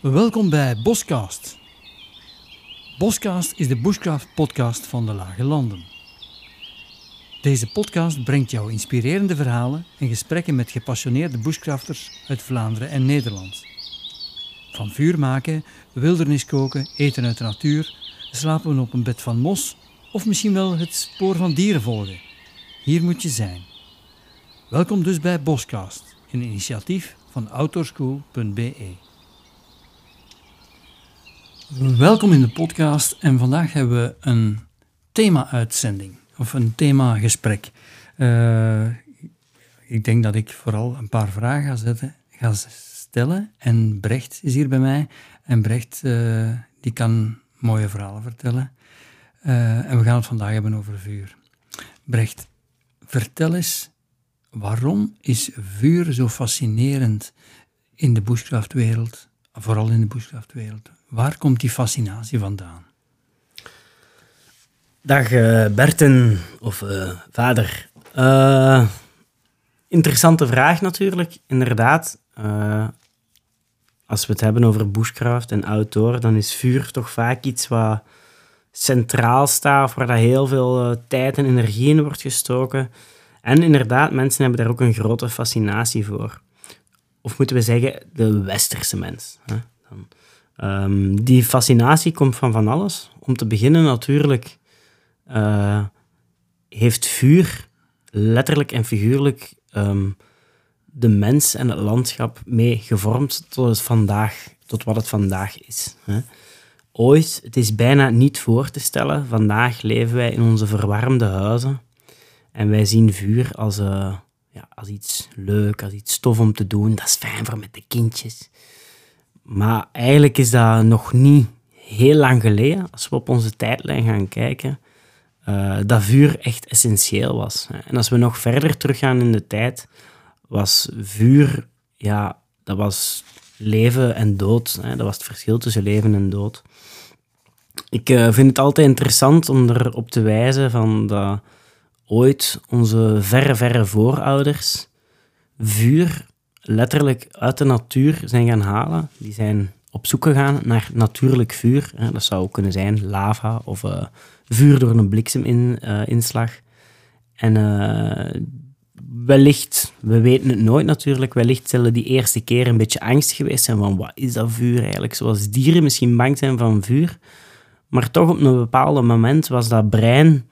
Welkom bij Boscast. Boscast is de bushcraft podcast van de Lage Landen. Deze podcast brengt jou inspirerende verhalen en gesprekken met gepassioneerde bushcrafters uit Vlaanderen en Nederland. Van vuur maken, wildernis koken, eten uit de natuur, slapen op een bed van mos of misschien wel het spoor van dieren volgen. Hier moet je zijn. Welkom dus bij Boscast, een initiatief van outdoorschool.be. Welkom in de podcast en vandaag hebben we een thema-uitzending of een thema-gesprek. Uh, ik denk dat ik vooral een paar vragen ga, zetten, ga stellen en Brecht is hier bij mij. En Brecht uh, die kan mooie verhalen vertellen. Uh, en we gaan het vandaag hebben over vuur. Brecht, vertel eens, waarom is vuur zo fascinerend in de bushcraftwereld, vooral in de bushcraftwereld? Waar komt die fascinatie vandaan? Dag uh, Berten, of uh, vader. Uh, interessante vraag natuurlijk, inderdaad. als we het hebben over bushcraft en outdoor, dan is vuur toch vaak iets wat centraal staat, waar daar heel veel tijd en energie in wordt gestoken. En inderdaad, mensen hebben daar ook een grote fascinatie voor. Of moeten we zeggen, de westerse mens. Hè? Um, die fascinatie komt van van alles. Om te beginnen natuurlijk uh, heeft vuur letterlijk en figuurlijk um, de mens en het landschap mee gevormd tot, het vandaag, tot wat het vandaag is. Hè? Ooit, het is bijna niet voor te stellen, vandaag leven wij in onze verwarmde huizen en wij zien vuur als, uh, ja, als iets leuk, als iets tof om te doen. Dat is fijn voor met de kindjes. Maar eigenlijk is dat nog niet heel lang geleden, als we op onze tijdlijn gaan kijken, uh, dat vuur echt essentieel was. En als we nog verder teruggaan in de tijd, was vuur, ja, dat was leven en dood. Hè? Dat was het verschil tussen leven en dood. Ik uh, vind het altijd interessant om erop te wijzen van dat ooit onze verre, verre voorouders vuur letterlijk uit de natuur zijn gaan halen. Die zijn op zoek gegaan naar natuurlijk vuur. Dat zou kunnen zijn lava of uh, vuur door een blikseminslag. en uh, wellicht, we weten het nooit natuurlijk, wellicht zullen die eerste keer een beetje angst geweest zijn van wat is dat vuur eigenlijk? Zoals dieren misschien bang zijn van vuur. Maar toch op een bepaald moment was dat brein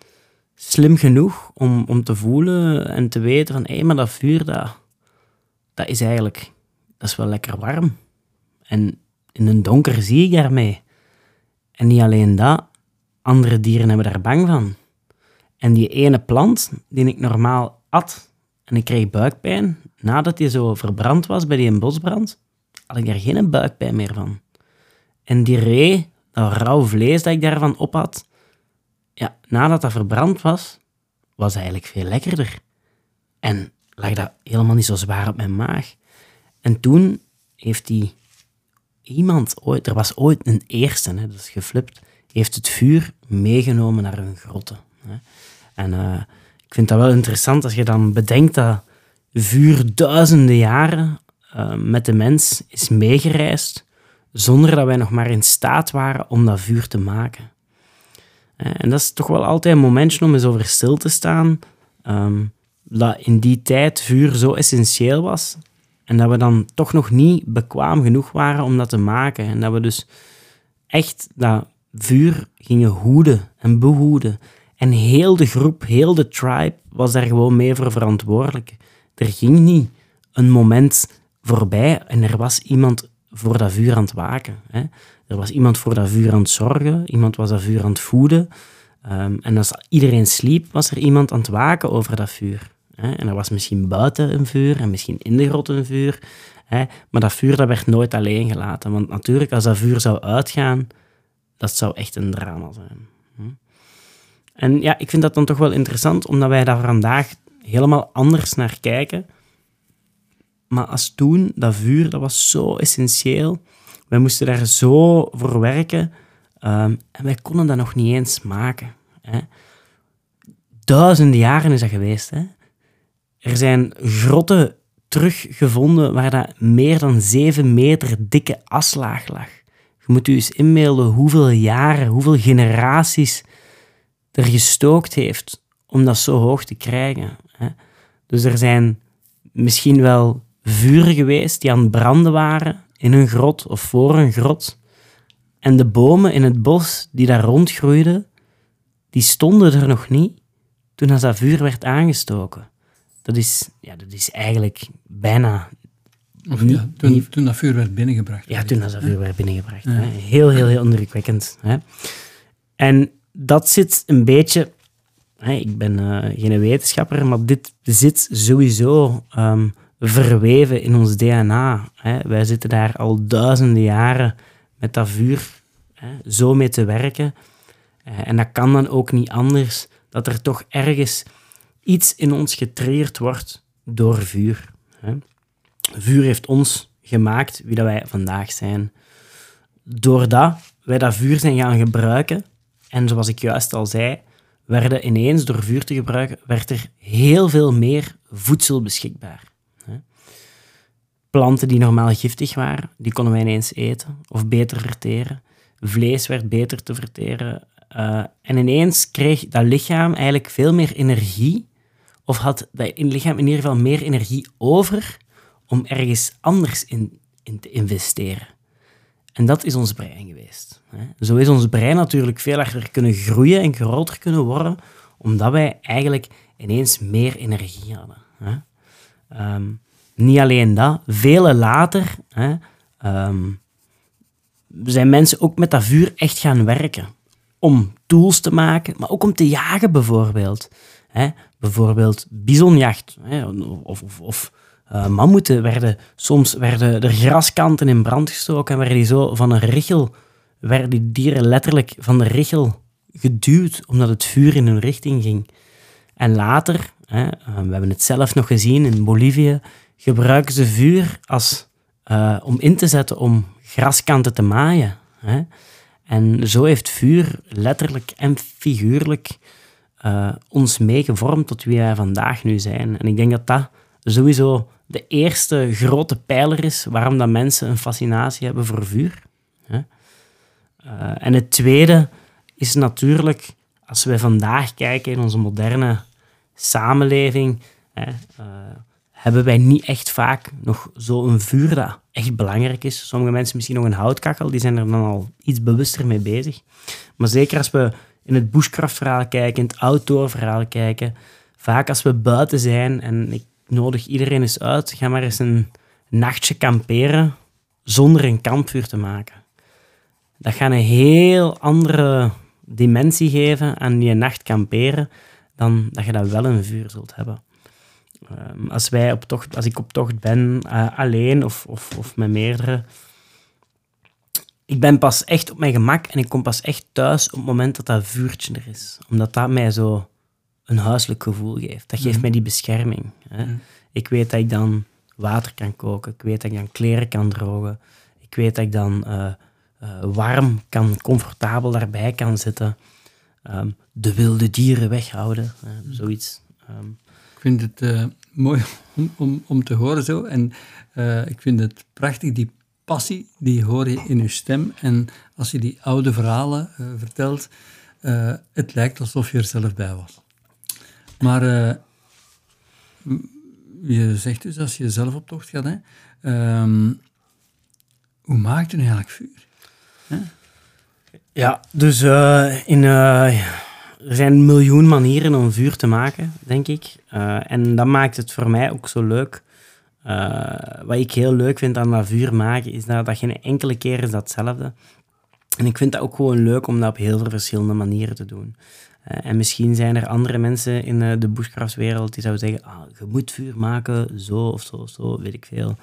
slim genoeg om, om te voelen en te weten van hé, dat vuur, dat, dat is eigenlijk dat is wel lekker warm. En in een donker zie ik daarmee. En niet alleen dat, andere dieren hebben daar bang van. En die ene plant die ik normaal at en ik kreeg buikpijn, nadat die zo verbrand was bij die bosbrand, had ik daar geen buikpijn meer van. En die ree, dat rauw vlees dat ik daarvan op had, ja, nadat dat verbrand was, was eigenlijk veel lekkerder. En lag dat helemaal niet zo zwaar op mijn maag. En toen heeft die iemand ooit, er was ooit een eerste, hè, dat is geflipt, heeft het vuur meegenomen naar hun grotten. Hè. En uh, ik vind dat wel interessant als je dan bedenkt dat vuur duizenden jaren uh, met de mens is meegereisd, zonder dat wij nog maar in staat waren om dat vuur te maken. En dat is toch wel altijd een momentje om eens over stil te staan. Um, dat in die tijd vuur zo essentieel was. En dat we dan toch nog niet bekwaam genoeg waren om dat te maken. En dat we dus echt dat vuur gingen hoeden en behoeden. En heel de groep, heel de tribe was daar gewoon mee voor verantwoordelijk. Er ging niet een moment voorbij en er was iemand voor dat vuur aan het waken. Hè. Er was iemand voor dat vuur aan het zorgen, iemand was dat vuur aan het voeden. Um, en als iedereen sliep, was er iemand aan het waken over dat vuur. Hè. En er was misschien buiten een vuur en misschien in de grot een vuur. Hè. Maar dat vuur dat werd nooit alleen gelaten. Want natuurlijk, als dat vuur zou uitgaan, dat zou echt een drama zijn. Hm. En ja, ik vind dat dan toch wel interessant, omdat wij daar vandaag helemaal anders naar kijken. Maar als toen, dat vuur, dat was zo essentieel. Wij moesten daar zo voor werken. Um, en wij konden dat nog niet eens maken. Hè. Duizenden jaren is dat geweest. Hè. Er zijn grotten teruggevonden waar dat meer dan 7 meter dikke aslaag lag. Je moet u eens inbeelden hoeveel jaren, hoeveel generaties er gestookt heeft om dat zo hoog te krijgen. Hè. Dus er zijn misschien wel vuren geweest die aan het branden waren in een grot of voor een grot. En de bomen in het bos die daar rondgroeiden, die stonden er nog niet toen dat vuur werd aangestoken. Dat is, ja, dat is eigenlijk bijna... Of niet- ja, toen, niet- toen dat vuur werd binnengebracht. ja, toen dat vuur werd binnengebracht. Hè. Heel, heel, heel indrukwekkend. Hè. En dat zit een beetje... Hè, ik ben eh, geen wetenschapper, maar dit zit sowieso ehm, verweven in ons DNA. Hè. Wij zitten daar al duizenden jaren met dat vuur hè, zo mee te werken. Eh, en dat kan dan ook niet anders dat er toch ergens iets in ons getriggerd wordt door vuur. Hè. Vuur heeft ons gemaakt wie dat wij vandaag zijn. Doordat wij dat vuur zijn gaan gebruiken, en zoals ik juist al zei, werden ineens door vuur te gebruiken, werd er heel veel meer voedsel beschikbaar. Planten die normaal giftig waren, die konden wij ineens eten of beter verteren. Vlees werd beter te verteren. Eh, en ineens kreeg dat lichaam eigenlijk veel meer energie, of had dat lichaam in ieder geval meer energie over om ergens anders in, in te investeren. En dat is ons brein geweest. Zo is ons brein natuurlijk veel harder kunnen groeien en groter kunnen worden, omdat wij eigenlijk ineens meer energie hadden. hè. Niet alleen dat, vele later hè, ehm, zijn mensen ook met dat vuur echt gaan werken. Om tools te maken, maar ook om te jagen bijvoorbeeld. Hè. Bijvoorbeeld bisonjacht hè, of, of, of eh, mammoeten werden soms werden er graskanten in brand gestoken en werden die zo van een richel, werden die dieren letterlijk van de richel geduwd omdat het vuur in hun richting ging. En later, hè, eh, we hebben het zelf nog gezien in Bolivie, gebruiken ze vuur als, eh, om in te zetten om graskanten te maaien. Hè. En zo heeft vuur letterlijk en figuurlijk eh, ons meegevormd tot wie wij vandaag nu zijn. En ik denk dat dat sowieso de eerste grote pijler is waarom dat mensen een fascinatie hebben voor vuur. Hè. Eh, en het tweede is natuurlijk, als we vandaag kijken in onze moderne samenleving, hè, hebben wij niet echt vaak nog zo'n vuur dat echt belangrijk is. Sommige mensen misschien nog een houtkachel, die zijn er dan al iets bewuster mee bezig. Maar zeker als we in het bushcraft-verhaal kijken, in het outdoor-verhaal kijken, vaak als we buiten zijn, en ik nodig iedereen eens uit, ga maar eens een nachtje kamperen zonder een kampvuur te maken. Dat gaat een heel andere dimensie geven aan die nacht kamperen dan dat je dat wel een vuur zult hebben. Ehm, als, wij op tocht, als ik op tocht ben, eh, alleen of, of, of met meerdere, ik ben pas echt op mijn gemak en ik kom pas echt thuis op het moment dat dat vuurtje er is. Omdat dat mij zo een huiselijk gevoel geeft. Dat geeft mij die bescherming. Hè. Ik weet dat ik dan water kan koken. Ik weet dat ik dan kleren kan drogen. Ik weet dat ik dan eh, eh, warm kan, comfortabel daarbij kan zitten. Ehm, de wilde dieren weghouden. zoiets. Ehm, vind het eh, mooi om, om, om te horen zo. En eh, ik vind het prachtig, die passie, die hoor je in je stem. En als je die oude verhalen eh, vertelt, het lijkt alsof je er zelf bij was. Maar je zegt dus, als je zelf op tocht gaat, hè, ehm, hoe maakt je nu eigenlijk vuur? Ja, dus in, er zijn een miljoen manieren om vuur te maken, denk ik. Eh, en dat maakt het voor mij ook zo leuk. Eh, wat ik heel leuk vind aan dat vuur maken, is dat, dat geen enkele keer is datzelfde. En ik vind dat ook gewoon leuk om dat op heel veel verschillende manieren te doen. Eh, en misschien zijn er andere mensen in de bushcraftswereld die zouden zeggen, ah, je moet vuur maken, zo of zo of zo, weet ik veel.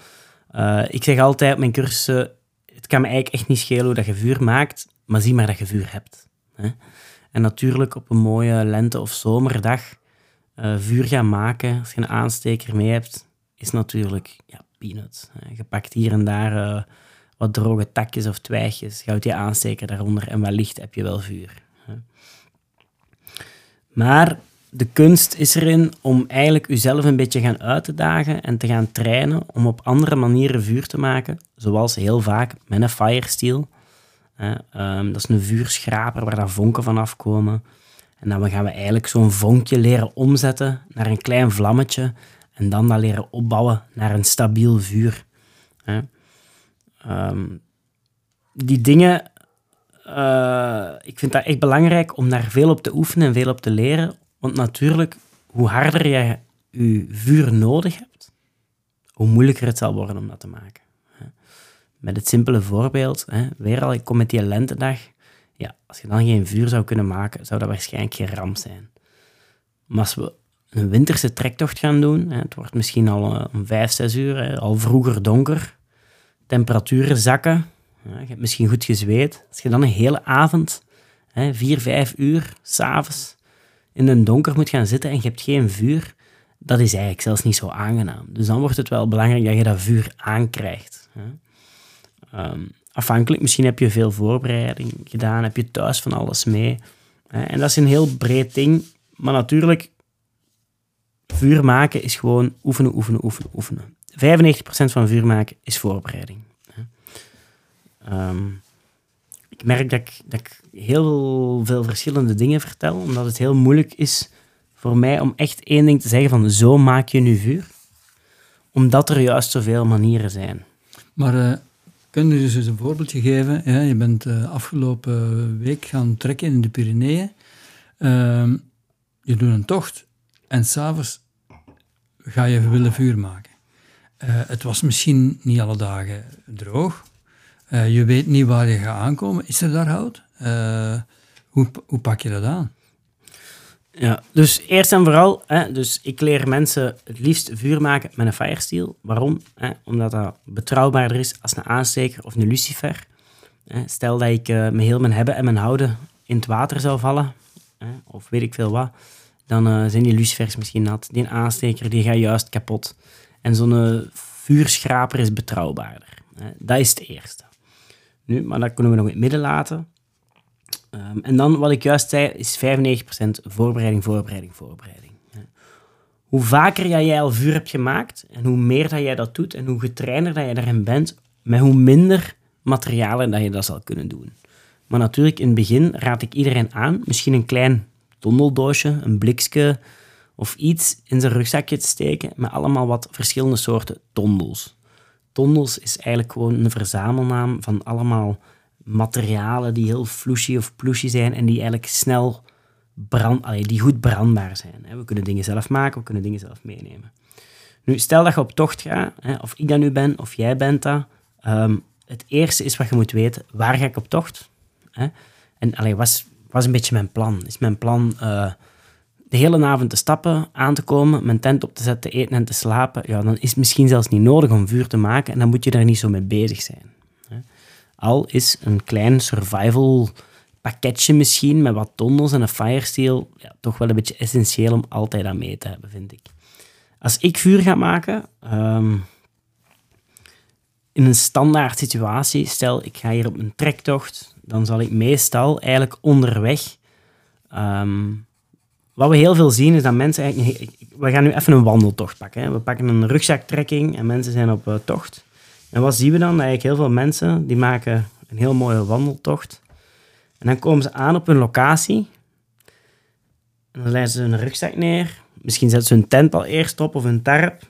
Ik zeg altijd op mijn cursussen, het kan me eigenlijk echt niet schelen hoe dat je vuur maakt, maar zie maar dat je vuur hebt. Hè? En natuurlijk op een mooie lente- of zomerdag eh, vuur gaan maken, als je een aansteker mee hebt, is natuurlijk ja, peanuts. Je pakt hier en daar eh, wat droge takjes of twijgjes, je houdt je aansteker daaronder en wellicht heb je wel vuur. Maar de kunst is erin om eigenlijk jezelf een beetje gaan uit te dagen en te gaan trainen om op andere manieren vuur te maken, zoals heel vaak met een firesteel. Um, dat is een vuurschraper waar daar vonken van afkomen. En dan gaan we eigenlijk zo'n vonkje leren omzetten naar een klein vlammetje en dan dat leren opbouwen naar een stabiel vuur. Um, die dingen, uh, ik vind dat echt belangrijk om daar veel op te oefenen en veel op te leren. Want natuurlijk, hoe harder je je vuur nodig hebt, hoe moeilijker het zal worden om dat te maken. Met het simpele voorbeeld, weer al, ik kom met die lentedag. Ja, als je dan geen vuur zou kunnen maken, zou dat waarschijnlijk geen ramp zijn. Maar als we een winterse trektocht gaan doen, het wordt misschien al eh, om vijf, zes uur, al vroeger donker, temperaturen zakken, je hebt misschien goed gezweet. Als je dan een hele avond, hè, vier, vijf uur, s'avonds, in een donker moet gaan zitten en je hebt geen vuur, dat is eigenlijk zelfs niet zo aangenaam. Dus dan wordt het wel belangrijk dat je dat vuur aankrijgt. Hè. Ehm, afhankelijk, misschien heb je veel voorbereiding gedaan, heb je thuis van alles mee. En dat is een heel breed ding. Maar natuurlijk, vuur maken is gewoon oefenen, oefenen, oefenen, oefenen. 95% van vuur maken is voorbereiding. Um, ik merk dat ik, dat ik heel veel verschillende dingen vertel, omdat het heel moeilijk is voor mij om echt één ding te zeggen van zo maak je nu vuur. Omdat er juist zoveel manieren zijn. Maar uh, kun je dus een voorbeeldje geven? Ja, je bent uh, afgelopen week gaan trekken in de Pyreneeën. Uh, je doet een tocht en s'avonds ga je willen vuur maken. Uh, het was misschien niet alle dagen droog, uh, je weet niet waar je gaat aankomen. Is er daar hout? Hoe, hoe pak je dat aan? Ja, dus eerst en vooral, hè, dus ik leer mensen het liefst vuur maken met een firesteel. Waarom? Hè, omdat dat betrouwbaarder is als een aansteker of een lucifer. Hè, stel dat ik me heel mijn hebben en mijn houden in het water zou vallen, hè, of weet ik veel wat, dan uh, zijn die lucifers misschien nat. Die aansteker die gaat juist kapot. En zo'n vuurschraper is betrouwbaarder. Dat is het eerste. Nu, maar dat kunnen we nog in het midden laten. Um, en dan, wat ik juist zei, is 95% voorbereiding, voorbereiding, voorbereiding. Hoe vaker jij al vuur hebt gemaakt, en hoe meer dat jij dat doet, en hoe getrainder dat je daarin bent, met hoe minder materialen dat je dat zal kunnen doen. Maar natuurlijk, in het begin raad ik iedereen aan, misschien een klein tondeldoosje, een blikske of iets in zijn rugzakje te steken met allemaal wat verschillende soorten tondels. Tondels is eigenlijk gewoon een verzamelnaam van allemaal materialen die heel flushy of plushy zijn en die eigenlijk snel brand, allee, die goed brandbaar zijn. We kunnen dingen zelf maken, we kunnen dingen zelf meenemen. Nu, stel dat je op tocht gaat, of ik dat nu ben, of jij bent dat. Um, het eerste is wat je moet weten, waar ga ik op tocht? En allee, was, was een beetje mijn plan. Is mijn plan uh, de hele avond te stappen, aan te komen, mijn tent op te zetten, te eten en te slapen, ja, dan is het misschien zelfs niet nodig om vuur te maken en dan moet je daar niet zo mee bezig zijn. Al is een klein survival pakketje misschien met wat tondels en een firesteel ja, toch wel een beetje essentieel om altijd aan mee te hebben, vind ik. Als ik vuur ga maken, um, in een standaard situatie, stel ik ga hier op een trektocht, dan zal ik meestal eigenlijk onderweg um, wat we heel veel zien is dat mensen eigenlijk... We gaan nu even een wandeltocht pakken. We pakken een rugzaktrekking en mensen zijn op uh, tocht. En wat zien we dan? Eigenlijk heel veel mensen die maken een heel mooie wandeltocht. En dan komen ze aan op hun locatie. En dan leggen ze hun rugzak neer. Misschien zetten ze hun tent al eerst op of hun tarp.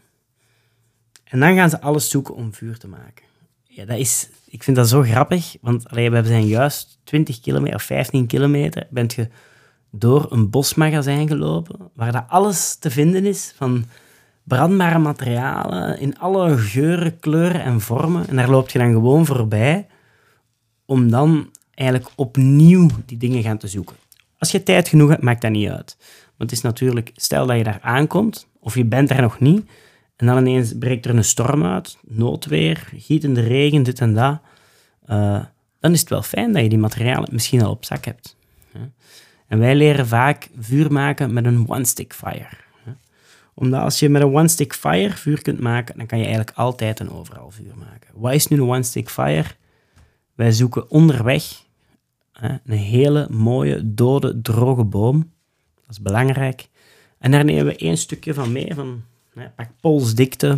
En dan gaan ze alles zoeken om vuur te maken. Ja, dat is, ik vind dat zo grappig, want allee, we zijn juist 20 kilometer of 15 kilometer. Bent je door een bosmagazijn gelopen, waar dat alles te vinden is van brandbare materialen in alle geuren, kleuren en vormen. En daar loop je dan gewoon voorbij om dan eigenlijk opnieuw die dingen gaan te zoeken. Als je tijd genoeg hebt, maakt dat niet uit. Want het is natuurlijk, stel dat je daar aankomt, of je bent daar nog niet, en dan ineens breekt er een storm uit, noodweer, gietende regen, dit en dat. Uh, dan is het wel fijn dat je die materialen misschien al op zak hebt. En wij leren vaak vuur maken met een one-stick fire. Omdat als je met een one-stick fire vuur kunt maken, dan kan je eigenlijk altijd en overal vuur maken. Wat is nu een one-stick fire? Wij zoeken onderweg een hele mooie, dode, droge boom. Dat is belangrijk. En daar nemen we één stukje van mee, van hè, pak polsdikte,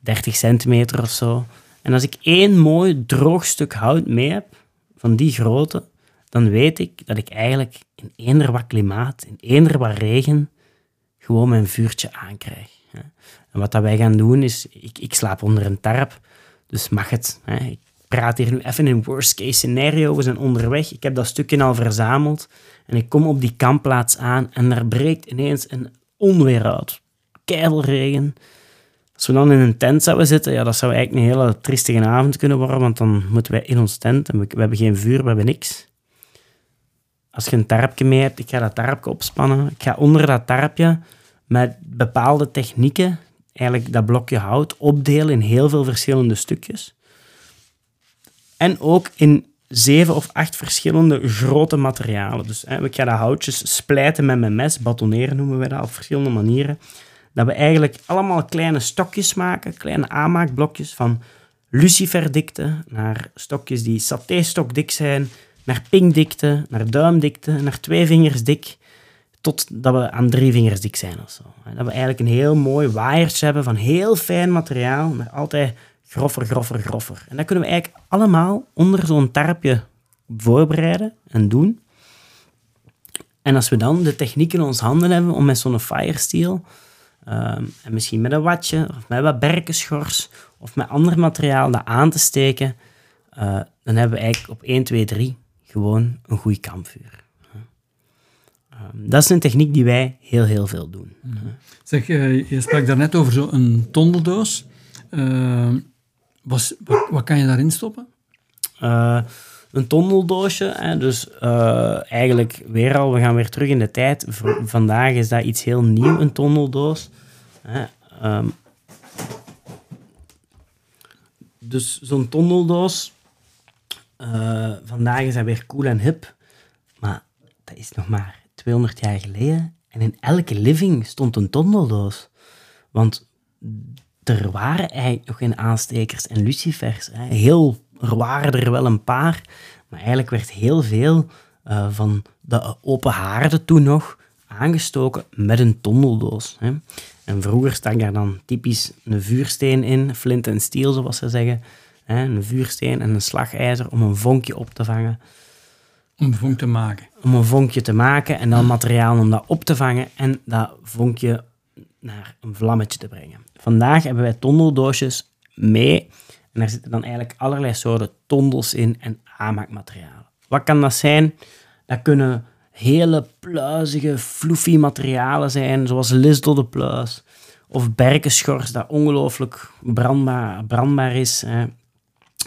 30 centimeter of zo. En als ik één mooi droog stuk hout mee heb, van die grootte, dan weet ik dat ik eigenlijk in eender wat klimaat, in eender wat regen, gewoon mijn vuurtje aankrijg. hè. En wat dat wij gaan doen is, ik, ik slaap onder een tarp, dus mag het. Hè. Ik praat hier nu even in worst case scenario, we zijn onderweg, ik heb dat stukje al verzameld en ik kom op die kampplaats aan en daar breekt ineens een onweer uit. Keidelregen. Als we dan in een tent zouden zitten, ja, dat zou eigenlijk een hele triestige avond kunnen worden, want dan moeten wij in ons tent en we hebben geen vuur, we hebben niks. Als je een tarpje mee hebt, ik ga dat tarpje opspannen. Ik ga onder dat tarpje met bepaalde technieken eigenlijk dat blokje hout opdelen in heel veel verschillende stukjes. En ook in zeven of acht verschillende grote materialen. Dus hè, ik ga dat houtjes splijten met mijn mes, batoneren noemen we dat op verschillende manieren. Dat we eigenlijk allemaal kleine stokjes maken, kleine aanmaakblokjes van luciferdikte naar stokjes die satéstok zijn, naar pinkdikte, naar duimdikte, naar twee vingers dik, totdat we aan drie vingers dik zijn of zo. Dat we eigenlijk een heel mooi waaiertje hebben van heel fijn materiaal, maar altijd groffer, groffer, groffer. En dat kunnen we eigenlijk allemaal onder zo'n tarpje voorbereiden en doen. En als we dan de techniek in ons handen hebben om met zo'n firesteel, ehm, en misschien met een watje, of met wat berkenschors, of met ander materiaal dat aan te steken, eh, dan hebben we eigenlijk op 1, 2, 3 gewoon een goed kampvuur. Ehm, dat is een techniek die wij heel, heel veel doen. Zeg, eh, je sprak daarnet over zo'n tondeldoos. Was, wat, wat kan je daarin stoppen? Eh, een tondeldoosje, hè, dus eh, eigenlijk weer al, we gaan weer terug in de tijd. V- vandaag is dat iets heel nieuw, een tondeldoos. Hè. Ehm, dus zo'n tondeldoos, eh, vandaag is dat weer cool en hip, maar dat is nog maar 200 jaar geleden. En in elke living stond een tondeldoos. Want er waren eigenlijk nog geen aanstekers en lucifers. Heel, er waren er wel een paar, maar eigenlijk werd heel veel eh, van de open haarden toen nog aangestoken met een tondeldoos. Hè. En vroeger stak daar dan typisch een vuursteen in, flint en steel zoals ze zeggen. Hè. Een vuursteen en een slagijzer om een vonkje op te vangen Om een vonk te maken. om een vonkje te maken en dan materiaal om dat op te vangen en dat vonkje naar een vlammetje te brengen. Vandaag hebben wij tondeldoosjes mee en daar zitten dan eigenlijk allerlei soorten tondels in en aanmaakmaterialen. Wat kan dat zijn? Dat kunnen hele pluizige, fluffy materialen zijn, zoals lisdode pluis of berkenschors dat ongelooflijk brandbaar, brandbaar is. Hè.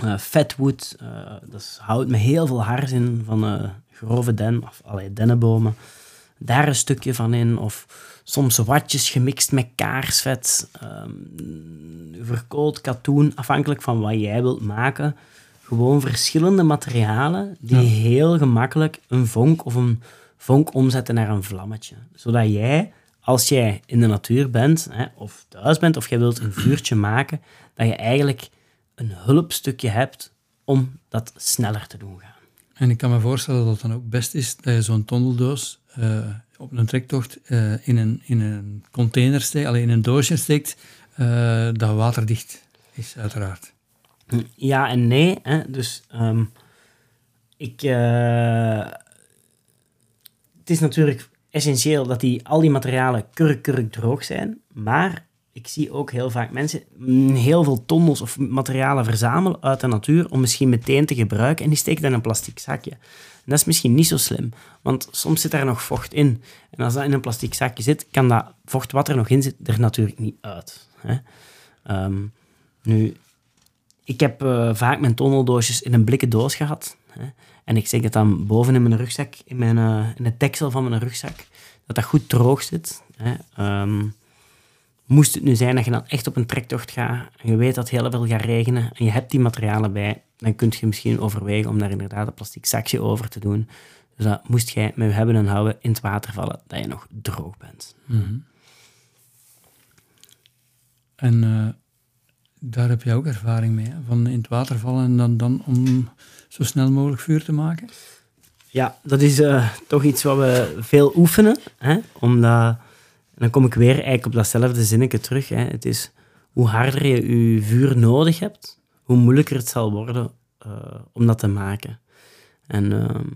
Eh, fatwood, eh, dat is hout met heel veel hars in van eh, grove den, of allerlei dennenbomen. Daar een stukje van in, of soms watjes gemixt met kaarsvet, ehm, verkoold katoen, afhankelijk van wat jij wilt maken. Gewoon verschillende materialen die heel gemakkelijk een vonk of een vonk omzetten naar een vlammetje. Zodat jij, als jij in de natuur bent, hè, of thuis bent, of jij wilt een vuurtje maken, dat je eigenlijk een hulpstukje hebt om dat sneller te doen gaan. En ik kan me voorstellen dat het dan ook best is dat je zo'n tondeldoos eh, op een trektocht eh, in, een, in een container steekt, alleen in een doosje steekt, eh, dat waterdicht is, uiteraard. Ja en nee. Hè. Dus ehm, ik, het is natuurlijk essentieel dat die, al die materialen kurk, kurk droog zijn. Maar ik zie ook heel vaak mensen mm, heel veel tondels of materialen verzamelen uit de natuur om misschien meteen te gebruiken en die steken dan in een plastic zakje. En dat is misschien niet zo slim, want soms zit daar nog vocht in. En als dat in een plastic zakje zit, kan dat vocht wat er nog in zit er natuurlijk niet uit. Hè. Ehm, nu, ik heb eh, vaak mijn tondeldoosjes in een blikken doos gehad. Hè. En ik zeg het dan boven in mijn rugzak, in, mijn, eh, in het deksel van mijn rugzak, dat dat goed droog zit. Hè. Ehm, moest het nu zijn dat je dan echt op een trektocht gaat en je weet dat het heel veel gaat regenen en je hebt die materialen bij, dan kun je misschien overwegen om daar inderdaad een plastic zakje over te doen. Dus dat moest jij met hebben en houden in het water vallen, dat je nog droog bent. En eh, daar heb je ook ervaring mee, hè? van in het water vallen en dan, dan om zo snel mogelijk vuur te maken. Ja, dat is eh, toch iets wat we veel oefenen. Hè? Omdat En dan kom ik weer eigenlijk op datzelfde zinnetje terug. Hè. Het is hoe harder je je vuur nodig hebt, hoe moeilijker het zal worden eh, om dat te maken. En ehm,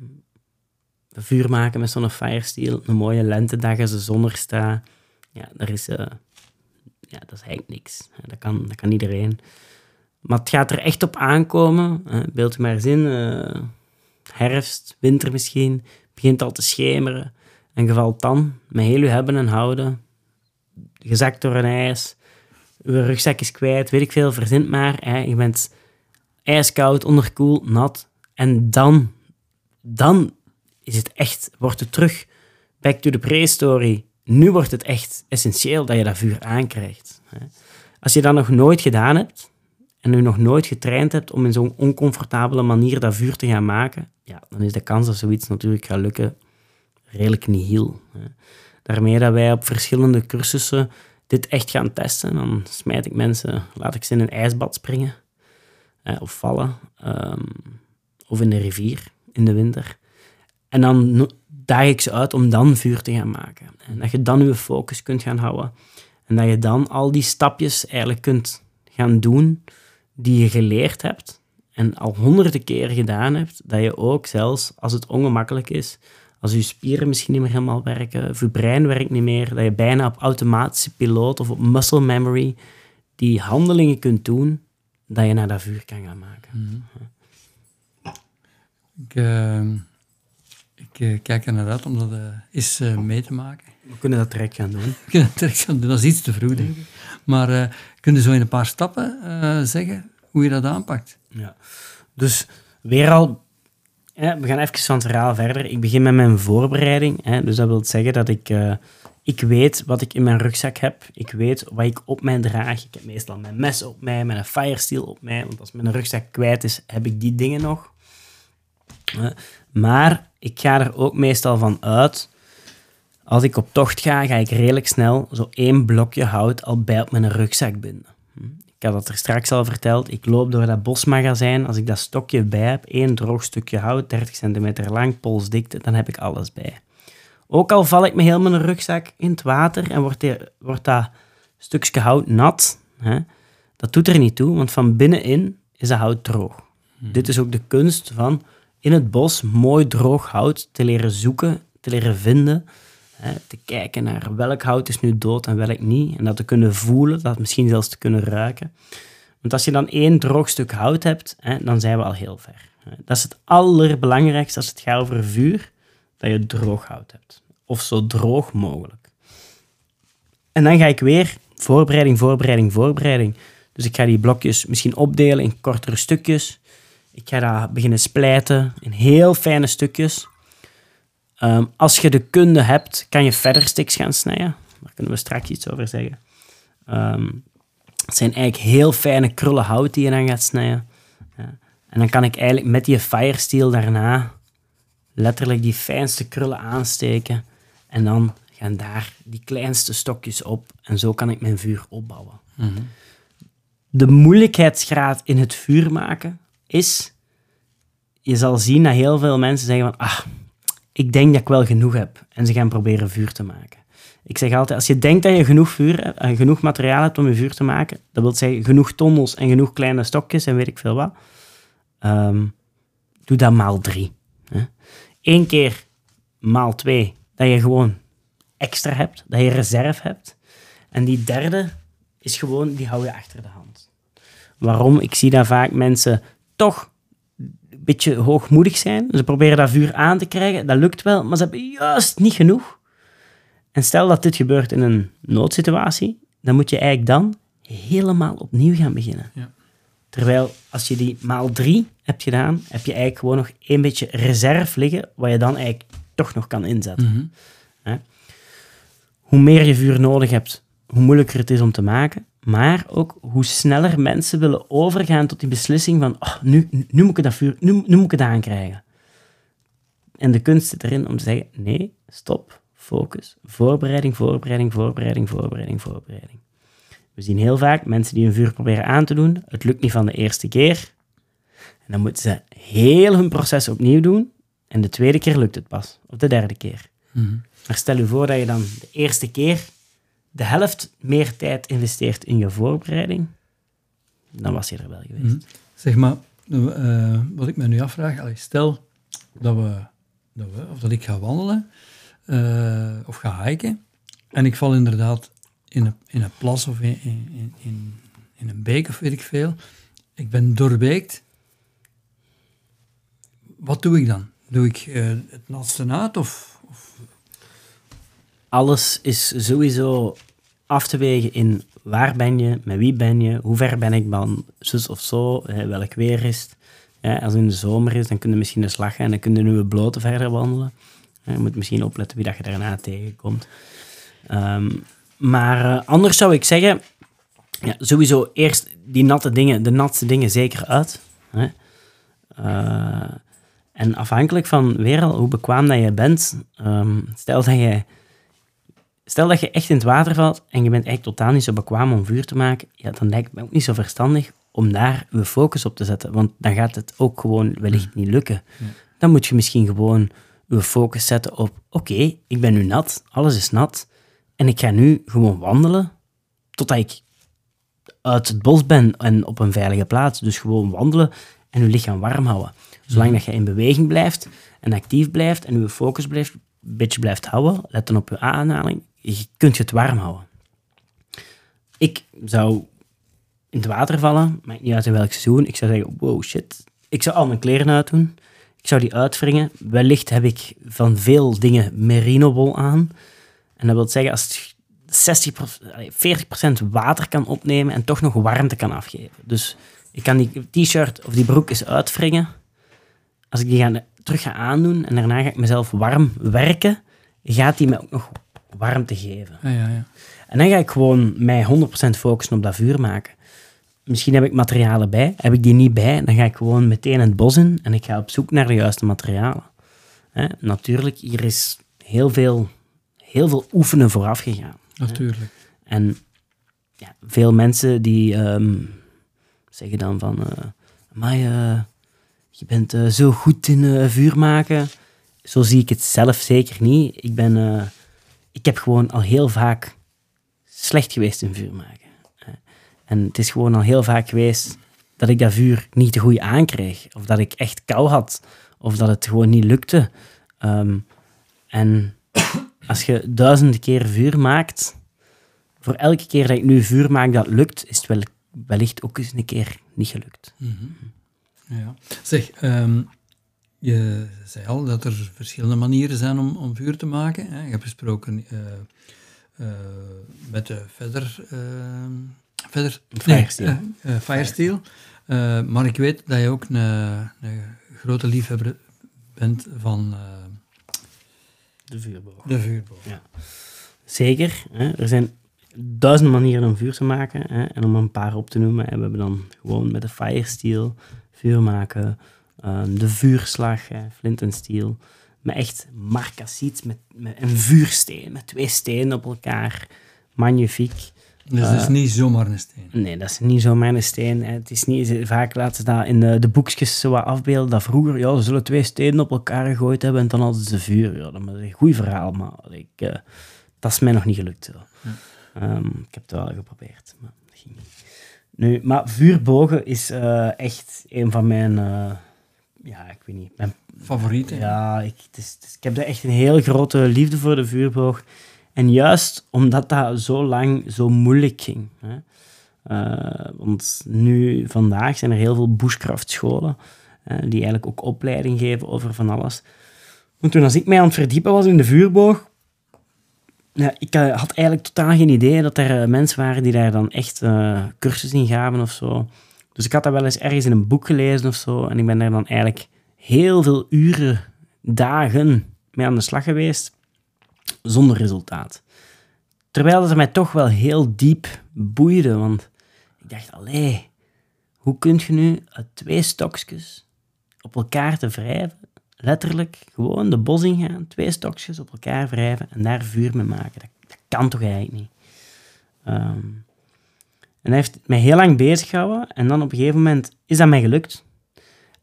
vuur maken met zo'n firesteel, een mooie lentedag als de zon er staat, ja, daar is, eh, ja, dat is eigenlijk niks. Dat kan, dat kan iedereen. Maar het gaat er echt op aankomen. Hè. Beeld je maar eens in, eh, herfst, winter misschien, begint al te schemeren. En je valt dan met heel je hebben en houden, gezakt door een ijs, je rugzak is kwijt, weet ik veel, verzint maar. Hè. Je bent ijskoud, onderkoeld, nat. En dan, dan is het echt, wordt het terug back to the prehistory. Nu wordt het echt essentieel dat je dat vuur aankrijgt. Als je dat nog nooit gedaan hebt en nu nog nooit getraind hebt om in zo'n oncomfortabele manier dat vuur te gaan maken, ja, dan is de kans dat zoiets natuurlijk gaat lukken redelijk nihil. Daarmee dat wij op verschillende cursussen dit echt gaan testen. Dan smijt ik mensen, laat ik ze in een ijsbad springen of vallen. ehm, of in de rivier in de winter. En dan daag ik ze uit om dan vuur te gaan maken. En dat je dan je focus kunt gaan houden. En dat je dan al die stapjes eigenlijk kunt gaan doen die je geleerd hebt en al honderden keren gedaan hebt, dat je ook zelfs als het ongemakkelijk is, als je spieren misschien niet meer helemaal werken, of je brein werkt niet meer, dat je bijna op automatische piloot of op muscle memory die handelingen kunt doen, dat je naar dat vuur kan gaan maken. Ik, eh, ik eh, kijk er naar uit om dat eens eh, mee te maken. We kunnen dat direct gaan doen. We kunnen het direct gaan doen, dat is iets te vroeg, denk ik. Maar kun je zo in een paar stappen zeggen hoe je dat aanpakt? Ja. Dus weer al, we gaan even van het verhaal verder. Ik begin met mijn voorbereiding. Hè, dus dat wil zeggen dat ik, eh, ik weet wat ik in mijn rugzak heb. Ik weet wat ik op mij draag. Ik heb meestal mijn mes op mij, mijn firesteel op mij. Want als mijn rugzak kwijt is, heb ik die dingen nog. Maar ik ga er ook meestal van uit. Als ik op tocht ga, ga ik redelijk snel zo één blokje hout al bij op mijn rugzak binden. Ik had dat er straks al verteld. Ik loop door dat bosmagazijn. Als ik dat stokje bij heb, één droog stukje hout, 30 centimeter lang, polsdikte, dan heb ik alles bij. Ook al val ik met heel mijn rugzak in het water en wordt, die, wordt dat stukje hout nat, hè, dat doet er niet toe, want van binnenin is dat hout droog. Dit is ook de kunst van in het bos mooi droog hout te leren zoeken, te leren vinden, te kijken naar welk hout is nu dood en welk niet, en dat te kunnen voelen, dat misschien zelfs te kunnen ruiken. Want als je dan één droog stuk hout hebt, hè, dan zijn we al heel ver. Dat is het allerbelangrijkste als het gaat over vuur, dat je droog hout hebt. Of zo droog mogelijk. En dan ga ik weer voorbereiding, voorbereiding, voorbereiding. Dus ik ga die blokjes misschien opdelen in kortere stukjes. Ik ga dat beginnen splijten in heel fijne stukjes. Ehm, als je de kunde hebt, kan je verder sticks gaan snijden. Daar kunnen we straks iets over zeggen. Ehm, het zijn eigenlijk heel fijne krullen hout die je dan gaat snijden. Ja. En dan kan ik eigenlijk met die firesteel daarna letterlijk die fijnste krullen aansteken. En dan gaan daar die kleinste stokjes op. En zo kan ik mijn vuur opbouwen. De moeilijkheidsgraad in het vuur maken is... Je zal zien dat heel veel mensen zeggen van... Ah, ik denk dat ik wel genoeg heb. En ze gaan proberen vuur te maken. Ik zeg altijd, als je denkt dat je genoeg, vuur, hebt, eh, genoeg materiaal hebt om je vuur te maken, dat wil zeggen genoeg tonnels en genoeg kleine stokjes en weet ik veel wat, ehm, doe dat maal drie. Hè. Eén keer maal twee, dat je gewoon extra hebt, dat je reserve hebt. En die derde is gewoon, die hou je achter de hand. Waarom? Ik zie dat vaak mensen toch een beetje hoogmoedig zijn. Ze proberen dat vuur aan te krijgen, dat lukt wel, maar ze hebben juist niet genoeg. En stel dat dit gebeurt in een noodsituatie, dan moet je eigenlijk dan helemaal opnieuw gaan beginnen. Ja. Terwijl als je die maal drie hebt gedaan, heb je eigenlijk gewoon nog een beetje reserve liggen, wat je dan eigenlijk toch nog kan inzetten. Hè? Hoe meer je vuur nodig hebt, hoe moeilijker het is om te maken. Maar ook hoe sneller mensen willen overgaan tot die beslissing van oh, nu, nu moet ik dat vuur, nu, nu moet ik het aankrijgen. En de kunst zit erin om te zeggen, nee, stop, focus, voorbereiding, voorbereiding, voorbereiding, voorbereiding, voorbereiding. We zien heel vaak mensen die een vuur proberen aan te doen. Het lukt niet van de eerste keer. En dan moeten ze heel hun proces opnieuw doen. En de tweede keer lukt het pas. Of de derde keer. Maar stel je voor dat je dan de eerste keer de helft meer tijd investeert in je voorbereiding, dan was je er wel geweest. Mhm. Zeg maar, eh, wat ik me nu afvraag, stel dat, we, dat we, of dat ik ga wandelen eh, of ga hiken en ik val inderdaad in een, in een plas of in, in, in, in een beek of weet ik veel. Ik ben doorbeekt. Wat doe ik dan? Doe ik eh, het natste uit of Alles is sowieso af te wegen in waar ben je, met wie ben je, hoe ver ben ik van zus of zo, welk weer is het. Als het in de zomer is, dan kun je misschien een slag en dan kun je nu blote verder wandelen. Je moet misschien opletten wie dat je daarna tegenkomt. Ehm, maar eh, anders zou ik zeggen, ja, sowieso eerst die natte dingen, de natste dingen zeker uit. Hè. Eh, en afhankelijk van weer al hoe bekwaam dat je bent, ehm, stel dat je Stel dat je echt in het water valt en je bent eigenlijk totaal niet zo bekwaam om vuur te maken, ja, dan lijkt het me ook niet zo verstandig om daar je focus op te zetten, want dan gaat het ook gewoon wellicht niet lukken. Dan moet je misschien gewoon je focus zetten op, oké, ik ben nu nat, alles is nat, en ik ga nu gewoon wandelen totdat ik uit het bos ben en op een veilige plaats. Dus gewoon wandelen en je lichaam warm houden. Zolang dat je in beweging blijft en actief blijft en je focus blijft, een beetje blijft houden, let dan op je aanhaling, je kunt je het warm houden. Ik zou in het water vallen, maakt niet uit in welk seizoen. Ik zou zeggen, wow, shit. Ik zou al mijn kleren uitdoen. Ik zou die uitwringen. Wellicht heb ik van veel dingen merino-wol aan. En dat wil zeggen, als het 60%, allee, 40% water kan opnemen en toch nog warmte kan afgeven. Dus ik kan die t-shirt of die broek eens uitwringen. Als ik die ga, terug ga aandoen en daarna ga ik mezelf warm werken, gaat die me ook nog warmte geven. Ja, ja, ja. En dan ga ik gewoon mij 100% focussen op dat vuur maken. Misschien heb ik materialen bij. Heb ik die niet bij, dan ga ik gewoon meteen het bos in en ik ga op zoek naar de juiste materialen. Hè? Natuurlijk, hier is heel veel, heel veel oefenen vooraf gegaan. Natuurlijk. En ja, veel mensen die ehm, zeggen dan van... eh maar je bent eh, zo goed in eh, vuur maken. Zo zie ik het zelf zeker niet. Ik, ben, eh, ik heb gewoon al heel vaak slecht geweest in vuur maken. Eh, En het is gewoon al heel vaak geweest dat ik dat vuur niet te goed aankreeg. Of dat ik echt kou had. Of dat het gewoon niet lukte. Ehm, en als je duizenden keer vuur maakt, voor elke keer dat ik nu vuur maak dat lukt, is het wel, wellicht ook eens een keer niet gelukt. Ja. Zeg, ehm, je zei al dat er verschillende manieren zijn om, om vuur te maken. Hè? Je hebt gesproken eh, eh, met de verder, ehm, verder Firesteel. Nee, eh, eh, Firesteel. Eh, maar ik weet dat je ook een, een grote liefhebber bent van eh, De vuurboog. de vuurboog. Ja. Zeker. Hè? Er zijn duizend manieren om vuur te maken. Hè? En om een paar op te noemen, hè, we hebben dan gewoon met de firesteel vuur maken. Ehm, de vuurslag, hè, flint en steel. Met echt marcassiet, met, met een vuursteen, met twee stenen op elkaar. Magnifiek. Dus het is niet zomaar een steen. Nee, dat is niet zomaar een steen. Het is niet, vaak laten ze dat in de, de boekjes zo wat afbeelden. Dat vroeger, ja, ze zullen twee stenen op elkaar gegooid hebben en dan hadden ze vuur. Ja, dat is een goed verhaal, maar ik, eh, dat is mij nog niet gelukt. Zo. Ehm, ik heb het wel geprobeerd, maar dat ging niet. Nu, maar vuurbogen is eh, echt een van mijn, eh, ja, ik weet niet, mijn Favorieten? ja, ik, het is, het is- ik heb daar echt een heel grote liefde voor de vuurboog. En juist omdat dat zo lang zo moeilijk ging. Hè. Eh, want nu, vandaag, zijn er heel veel bushcraft-scholen die eigenlijk ook opleiding geven over van alles. Want toen als ik mij aan het verdiepen was in de vuurboog, ja, ik eh, had eigenlijk totaal geen idee dat er eh, mensen waren die daar dan echt eh cursus in gaven of zo. Dus ik had dat wel eens ergens in een boek gelezen of zo. En ik ben daar dan eigenlijk heel veel uren, dagen mee aan de slag geweest, zonder resultaat. Terwijl het mij toch wel heel diep boeide, want ik dacht, allee, hoe kun je nu twee stokjes op elkaar te wrijven, letterlijk gewoon de bos ingaan, twee stokjes op elkaar wrijven en daar vuur mee maken? Dat, dat kan toch eigenlijk niet? Ehm, en hij heeft mij heel lang bezig gehouden en dan op een gegeven moment is dat mij gelukt.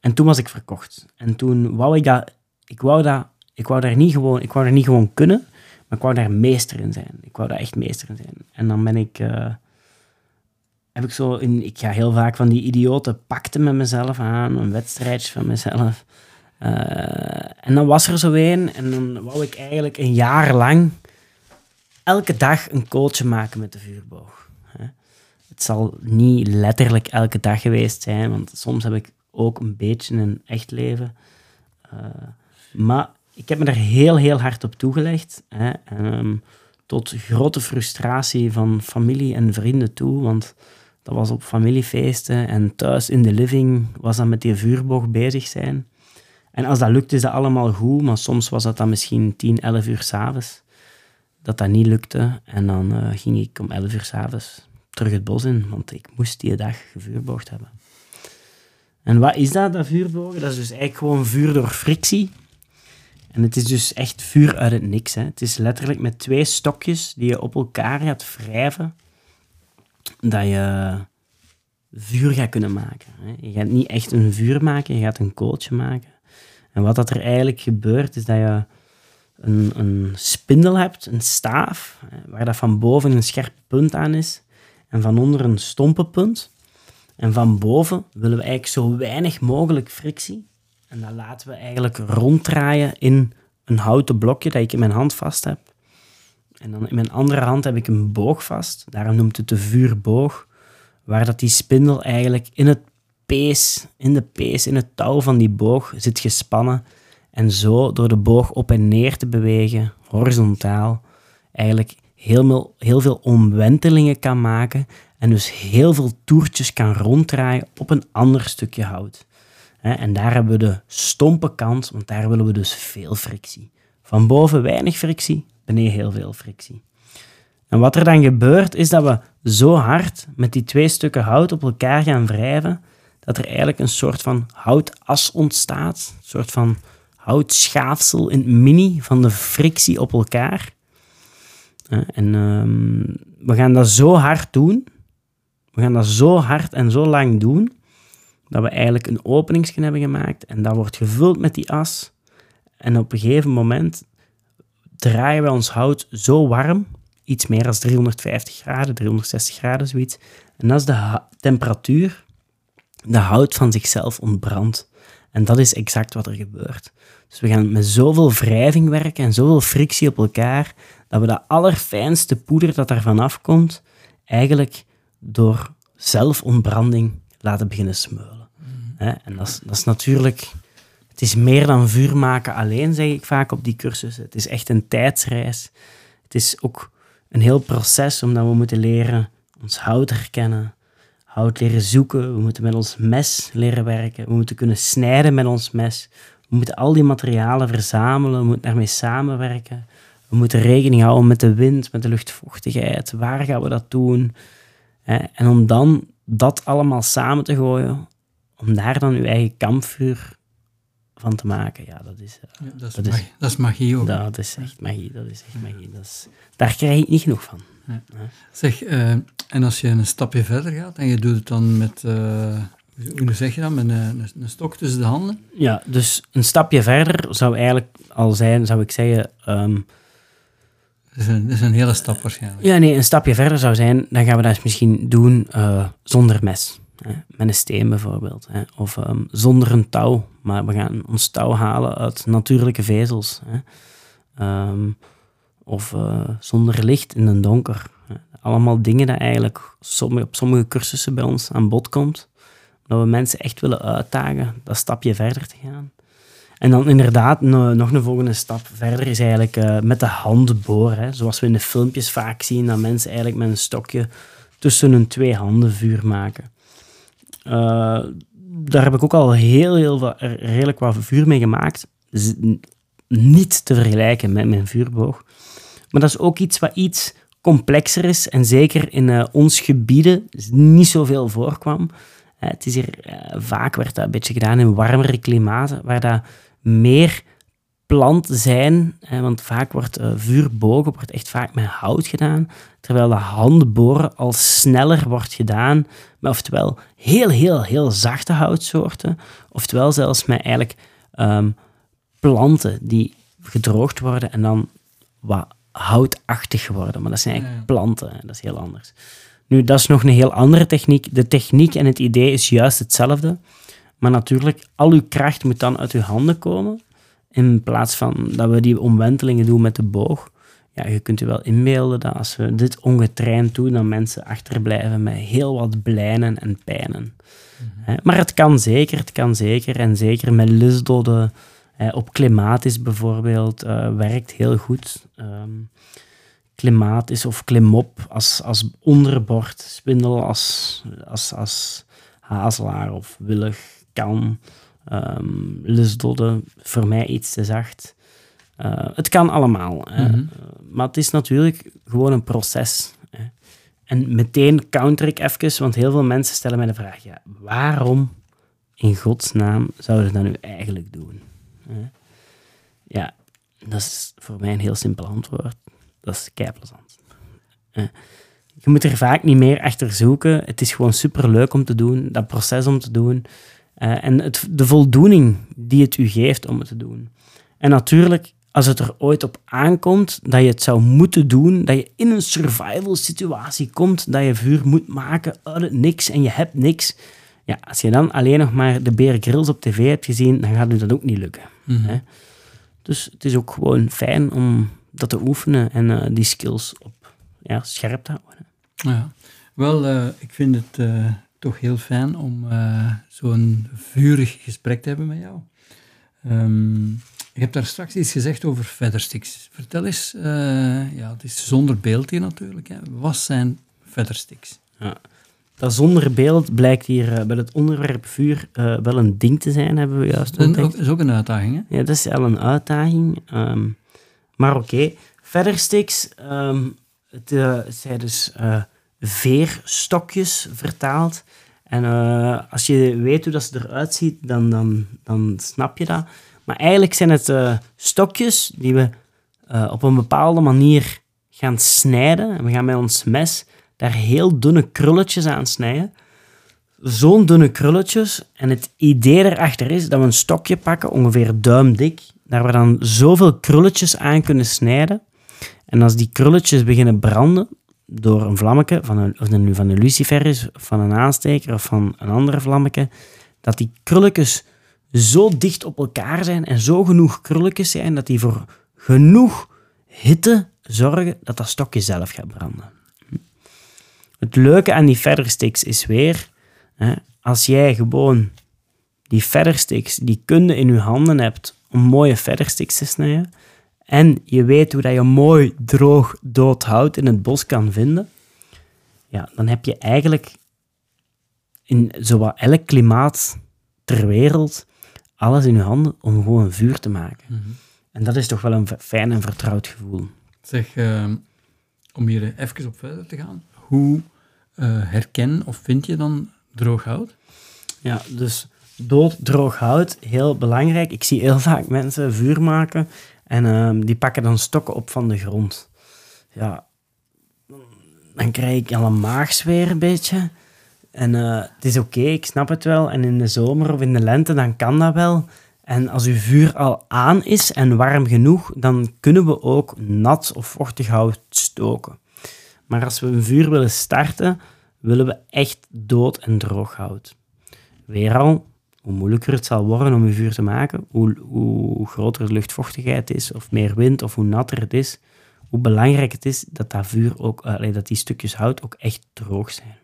En toen was ik verkocht. En toen wou ik dat, ik wou dat, ik wou daar niet gewoon, ik wou daar niet gewoon kunnen, Maar ik wou daar meester in zijn. Ik wou daar echt meester in zijn. En dan ben ik... eh, heb ik zo... In, ik ga heel vaak van die idiote pakten met mezelf aan. Een wedstrijdje van mezelf. Eh, en dan was er zo een. En dan wou ik eigenlijk een jaar lang... Elke dag een coach maken met de vuurboog. Het zal niet letterlijk elke dag geweest zijn. Want soms heb ik ook een beetje een echt leven. Eh, maar ik heb me er heel, heel hard op toegelegd. Hè. Ehm, tot grote frustratie van familie en vrienden toe. Want dat was op familiefeesten en thuis in de living was dat met die vuurboog bezig zijn. En als dat lukte, is dat allemaal goed. Maar soms was dat dan misschien 10, 11 uur s'avonds. Dat dat niet lukte. En dan eh, ging ik om 11 uur s'avonds terug het bos in. Want ik moest die dag gevuurboogd hebben. En wat is dat, dat vuurbogen? Dat is dus eigenlijk gewoon vuur door frictie. En het is dus echt vuur uit het niks. Hè. Het is letterlijk met twee stokjes die je op elkaar gaat wrijven, dat je vuur gaat kunnen maken. Hè. Je gaat niet echt een vuur maken, je gaat een kooltje maken. En wat dat er eigenlijk gebeurt, is dat je een, een spindel hebt, een staaf, waar dat van boven een scherp punt aan is en van onder een stompe punt. En van boven willen we eigenlijk zo weinig mogelijk frictie. En dat laten we eigenlijk ronddraaien in een houten blokje dat ik in mijn hand vast heb. En dan in mijn andere hand heb ik een boog vast. Daarom noemt het de vuurboog. Waar dat die spindel eigenlijk in het pees, in de pees, in het touw van die boog zit gespannen. En zo door de boog op en neer te bewegen, horizontaal, eigenlijk heel, veel- omwentelingen kan maken. En dus heel veel toertjes kan ronddraaien op een ander stukje hout. En daar hebben we de stompe kant, want daar willen we dus veel frictie. Van boven weinig frictie, beneden heel veel frictie. En wat er dan gebeurt, is dat we zo hard met die twee stukken hout op elkaar gaan wrijven, dat er eigenlijk een soort van houtas ontstaat. Een soort van houtschaafsel in het mini van de frictie op elkaar. En ehm, we gaan dat zo hard doen. We gaan dat zo hard en zo lang doen, dat we eigenlijk een openingsje hebben gemaakt. En dat wordt gevuld met die as. En op een gegeven moment draaien we ons hout zo warm, iets meer dan 350 graden, 360 graden, zoiets. En als de ha- temperatuur de hout van zichzelf ontbrandt. En dat is exact wat er gebeurt. Dus we gaan met zoveel wrijving werken en zoveel frictie op elkaar, dat we dat allerfijnste poeder dat daarvan afkomt, eigenlijk door zelfontbranding laten beginnen smeulen. Hè, En dat is, dat is natuurlijk... Het is meer dan vuur maken alleen, zeg ik vaak op die cursussen. Het is echt een tijdsreis. Het is ook een heel proces, omdat we moeten leren ons hout herkennen, hout leren zoeken. We moeten met ons mes leren werken. We moeten kunnen snijden met ons mes. We moeten al die materialen verzamelen. We moeten daarmee samenwerken. We moeten rekening houden met de wind, met de luchtvochtigheid. Waar gaan we dat doen? En om dan dat allemaal samen te gooien, om daar dan uw eigen kampvuur van te maken, ja, dat is, eh, Ja, dat, is Dat is- magie, dat is magie ook. dat is echt magie. Dat is echt magie. Dat is, daar krijg ik niet genoeg van. Zeg, eh, en als je een stapje verder gaat en je doet het dan met, eh, hoe zeg je dat, met een, een, een stok tussen de handen? Ja, dus een stapje verder zou eigenlijk al zijn, zou ik zeggen, ehm, Dat is, een, dat is een hele stap waarschijnlijk. Ja, nee, een stapje verder zou zijn, dan gaan we dat misschien doen eh, zonder mes. Hè, met een steen bijvoorbeeld. Hè, of ehm, zonder een touw, maar we gaan ons touw halen uit natuurlijke vezels. Hè. Ehm, of eh, zonder licht in het donker. Allemaal dingen dat eigenlijk op sommige cursussen bij ons aan bod komt. Dat we mensen echt willen uitdagen dat stapje verder te gaan. En dan inderdaad, no- nog een volgende stap verder is eigenlijk eh, met de hand boren. Hè. Zoals we in de filmpjes vaak zien, dat mensen eigenlijk met een stokje tussen hun twee handen vuur maken. Eh, daar heb ik ook al heel, heel redelijk wat vuur mee gemaakt. Niet te vergelijken met mijn vuurboog. Maar dat is ook iets wat iets complexer is en zeker in eh, ons gebieden niet zoveel voorkwam. Eh, het is hier, eh, vaak werd dat een beetje gedaan in warmere klimaten, waar dat meer planten zijn, want vaak wordt vuurbogen wordt echt vaak met hout gedaan, terwijl de handboren al sneller wordt gedaan met oftewel heel, heel, heel zachte houtsoorten, oftewel zelfs met eigenlijk ehm, planten die gedroogd worden en dan wat houtachtig geworden. Maar dat zijn eigenlijk planten. Dat is heel anders. Nu, dat is nog een heel andere techniek. De techniek en het idee is juist hetzelfde. Maar natuurlijk, al uw kracht moet dan uit uw handen komen. In plaats van dat we die omwentelingen doen met de boog. Ja, je kunt je wel inbeelden dat als we dit ongetraind doen, dan mensen achterblijven met heel wat blijnen en pijnen. Hè, Maar het kan zeker, het kan zeker. En zeker met lusdodden hè, op klimatis bijvoorbeeld, eh, werkt heel goed. Ehm klimatis of klimop als, als onderbord, spindel als, als, als hazelaar of willig kan. ehm lusdodden, voor mij iets te zacht. Eh, het kan allemaal. hè. Mhm. Eh, maar het is natuurlijk gewoon een proces. Hè. En meteen counter ik even, want heel veel mensen stellen mij de vraag: ja, waarom in godsnaam zouden we dat nu eigenlijk doen? Ja, dat is voor mij een heel simpel antwoord. Dat is keiplezant. Je moet er vaak niet meer achter zoeken. Het is gewoon superleuk om te doen, dat proces om te doen. En het, de voldoening die het u geeft om het te doen. En natuurlijk, als het er ooit op aankomt dat je het zou moeten doen, dat je in een survival situatie komt, dat je vuur moet maken uit het niks en je hebt niks. Ja, als je dan alleen nog maar de Bear Grylls op tv hebt gezien, dan gaat u dat ook niet lukken. Mhm. Hè? Dus het is ook gewoon fijn om dat te oefenen en eh, die skills op ja, scherp te houden. Ja, wel, eh, ik vind het eh, toch heel fijn om zo'n vurig gesprek te hebben met jou. Ehm, je hebt daar straks iets gezegd over feathersticks. Vertel eens, ja, het is zonder beeld hier natuurlijk. Hè. Wat zijn feathersticks? Dat zonder beeld blijkt hier eh, bij het onderwerp vuur eh, wel een ding te zijn, hebben we juist Dat is ook een uitdaging, hè? Ja, dat is wel een uitdaging. ehm, maar oké. Verder sticks, ehm, het eh, zijn dus veerstokjes vertaald. En als je weet hoe dat ze eruit ziet, dan, dan, dan snap je dat. Maar eigenlijk zijn het stokjes die we op een bepaalde manier gaan snijden. En we gaan met ons mes daar heel dunne krulletjes aan snijden. Zo'n dunne krulletjes. En het idee erachter is dat we een stokje pakken, ongeveer duimdik, daar we dan zoveel krulletjes aan kunnen snijden. En als die krulletjes beginnen branden door een vlammetje, van een, of dat nu van een lucifer is, van een aansteker of van een andere vlammetje, dat die krulletjes zo dicht op elkaar zijn en zo genoeg krulletjes zijn dat die voor genoeg hitte zorgen dat dat stokje zelf gaat branden. Het leuke aan die feathersticks is weer, hè, als jij gewoon die feathersticks, die kunde in je handen hebt om mooie feathersticks te snijden, en je weet hoe dat je mooi droog dood hout in het bos kan vinden, ja, dan heb je eigenlijk in zowat elk klimaat ter wereld alles in je handen om gewoon vuur te maken. En dat is toch wel een fijn en vertrouwd gevoel. Zeg, ehm, om hier even op verder te gaan, hoe herken of vind je dan droog hout? Ja, dus dood, droog hout, heel belangrijk. Ik zie heel vaak mensen vuur maken en ehm, die pakken dan stokken op van de grond. Ja, dan krijg ik al een maagzweer een beetje. En eh, het is oké, ik snap het wel. En in de zomer of in de lente, dan kan dat wel. En als uw vuur al aan is en warm genoeg, dan kunnen we ook nat of vochtig hout stoken. Maar als we een vuur willen starten, willen we echt dood en droog hout. Weer al, hoe moeilijker het zal worden om je vuur te maken, hoe, groter de luchtvochtigheid is, of meer wind, of hoe natter het is, hoe belangrijk het is dat dat vuur ook, allee, dat die stukjes hout ook echt droog zijn.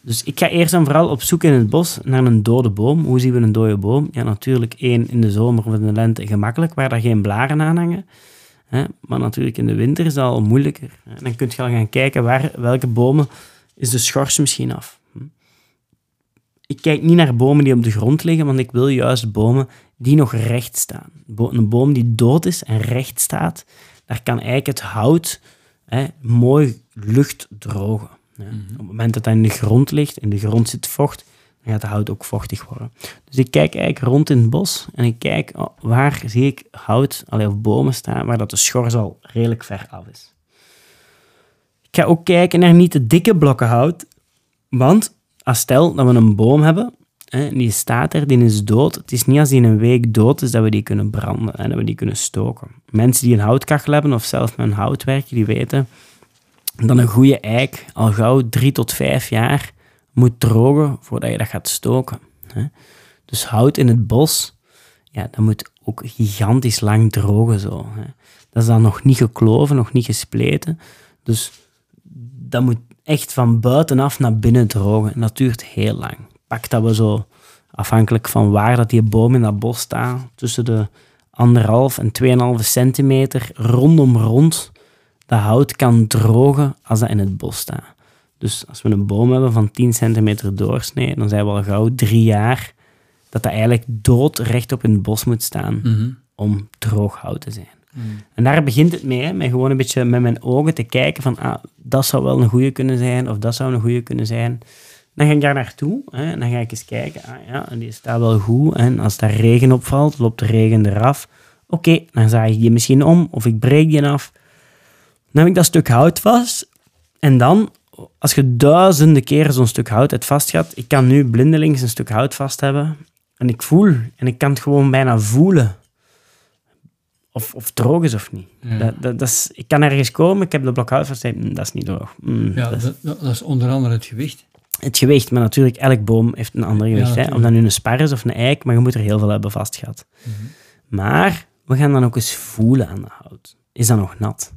Dus ik ga eerst en vooral op zoek in het bos naar een dode boom. Hoe zien we een dode boom? Ja, natuurlijk één in de zomer of in de lente gemakkelijk, waar daar geen blaren aan hangen. Hè? Maar natuurlijk in de winter is dat al moeilijker. Hè? Dan kun je al gaan kijken waar, welke bomen is de schors misschien af. Hm? Ik kijk niet naar bomen die op de grond liggen, want ik wil juist bomen die nog recht staan. Bo- Een boom die dood is en recht staat, daar kan eigenlijk het hout hè, mooi lucht drogen. hè. Op het moment dat dat in de grond ligt, in de grond zit vocht, dan gaat het hout ook vochtig worden. Dus ik kijk eigenlijk rond in het bos en ik kijk oh, waar zie ik hout allee, of bomen staan waar dat de schors al redelijk ver af is. Ik ga ook kijken naar niet te dikke blokken hout, want als stel dat we een boom hebben hè, die staat er, die is dood. Het is niet als die in een week dood is dat we die kunnen branden en dat we die kunnen stoken. Mensen die een houtkachel hebben of zelf met een hout werken, die weten dat een goede eik al gauw drie tot vijf jaar moet drogen voordat je dat gaat stoken. Hè. Dus hout in het bos, ja, dat moet ook gigantisch lang drogen zo. Hè. Dat is dan nog niet gekloven, nog niet gespleten. Dus dat moet echt van buitenaf naar binnen drogen. En dat duurt heel lang. Pak dat we zo, afhankelijk van waar dat die boom in dat bos staat, tussen de anderhalf en 2,5 centimeter rondom rond dat hout kan drogen als dat in het bos staat. Dus als we een boom hebben van 10 centimeter doorsnee, dan zijn we al gauw drie jaar dat dat eigenlijk dood rechtop in het bos moet staan Mhm. om droog hout te zijn. Mhm. En daar begint het mee, hè, met gewoon een beetje met mijn ogen te kijken van ah, dat zou wel een goede kunnen zijn, of dat zou een goede kunnen zijn. Dan ga ik daar naartoe hè, en dan ga ik eens kijken. Ah, ja, die staat wel goed. En als daar regen opvalt, loopt de regen eraf. Oké, dan zaag ik die misschien om, of ik breek die af. Dan heb ik dat stuk hout vast. En dan, als je duizenden keren zo'n stuk hout hebt vastgehad, ik kan nu blindelings een stuk hout vast hebben. En ik voel, en ik kan het gewoon bijna voelen. Of, of het droog is of niet. Ja. Dat, dat, dat is, ik kan ergens komen, ik heb de blok hout vast, mm, dat is niet droog. Mm, Ja, dat is- dat, is onder andere het gewicht. het gewicht, maar natuurlijk, elk boom heeft een ander Ja, gewicht. hè. Of dat nu een spar is of een eik, maar je moet er heel veel hebben vastgehad. Maar we gaan dan ook eens voelen aan de hout. Is dat nog nat?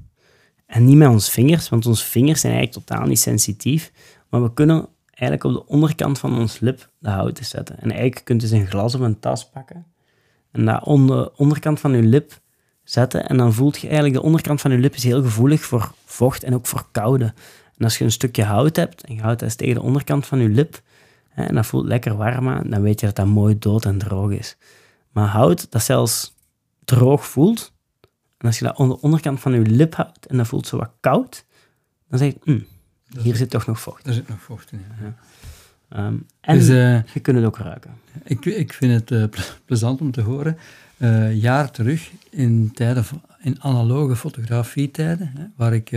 En niet met onze vingers, want onze vingers zijn eigenlijk totaal niet sensitief. Maar we kunnen eigenlijk op de onderkant van ons lip de hout eens zetten. En eigenlijk kunt je dus een glas of een tas pakken en dat on de onderkant van je lip zetten. En dan voelt je eigenlijk, de onderkant van je lip is heel gevoelig voor vocht en ook voor koude. En als je een stukje hout hebt en je houdt dat tegen de onderkant van je lip, hè, en dat voelt lekker warm aan, dan weet je dat dat mooi dood en droog is. Maar hout dat zelfs droog voelt, en als je dat aan de onderkant van je lip houdt en dat voelt zo wat koud, dan zeg je, "Hm, hier zit toch nog vocht. Daar zit nog vocht in. ja. Ehm, en Dus eh, je kunt het ook ruiken. ik, ik vind het eh, ple- plezant om te horen. Eh jaar terug, in, tijden van, in analoge fotografietijden, hè, waar ik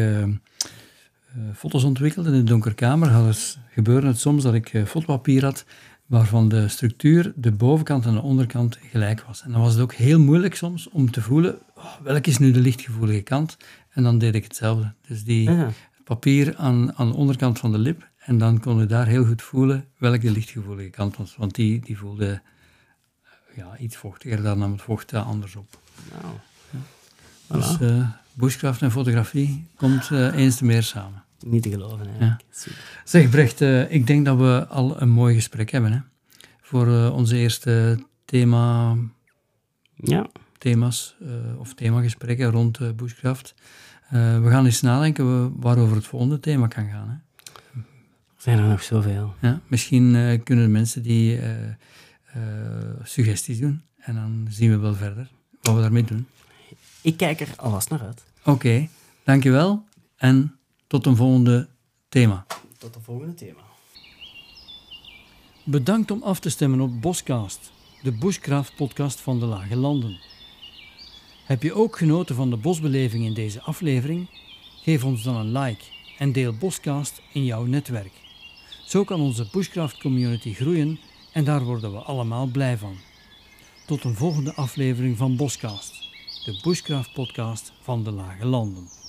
foto's ontwikkelde in de donkerkamer, het, gebeurde het soms dat ik fotopapier had waarvan de structuur, de bovenkant en de onderkant gelijk was. En dan was het ook heel moeilijk soms om te voelen, oh, welke is nu de lichtgevoelige kant? En dan deed ik hetzelfde. Dus die, Ja. papier aan, aan de onderkant van de lip. En dan kon je daar heel goed voelen welke de lichtgevoelige kant was. Want die, die voelde eh, ja, iets vochtiger, dan nam het vocht eh, anders op. Nou. Dus Voilà. eh bushcraft en fotografie komt eens te meer samen. Niet te geloven. Super. Zeg Brecht, ik denk dat we al een mooi gesprek hebben. Hè? Voor onze eerste thema, Ja, thema's eh, of themagesprekken rond eh, bushcraft. Eh, we gaan eens nadenken waarover het volgende thema kan gaan. Hè? er zijn er nog zoveel. Ja, misschien eh, kunnen mensen die eh, eh, suggesties doen en dan zien we wel verder wat we daarmee doen. Ik kijk er alvast naar uit. Oké, dankjewel en tot een volgende thema. Tot de volgende thema. Bedankt om af te stemmen op Boscast, de Bushcraft podcast van de Lage Landen. Heb je ook genoten van de bosbeleving in deze aflevering? Geef ons dan een like en deel Boscast in jouw netwerk. Zo kan onze Bushcraft community groeien en daar worden we allemaal blij van. Tot een volgende aflevering van Boscast, de Bushcraft podcast van de Lage Landen.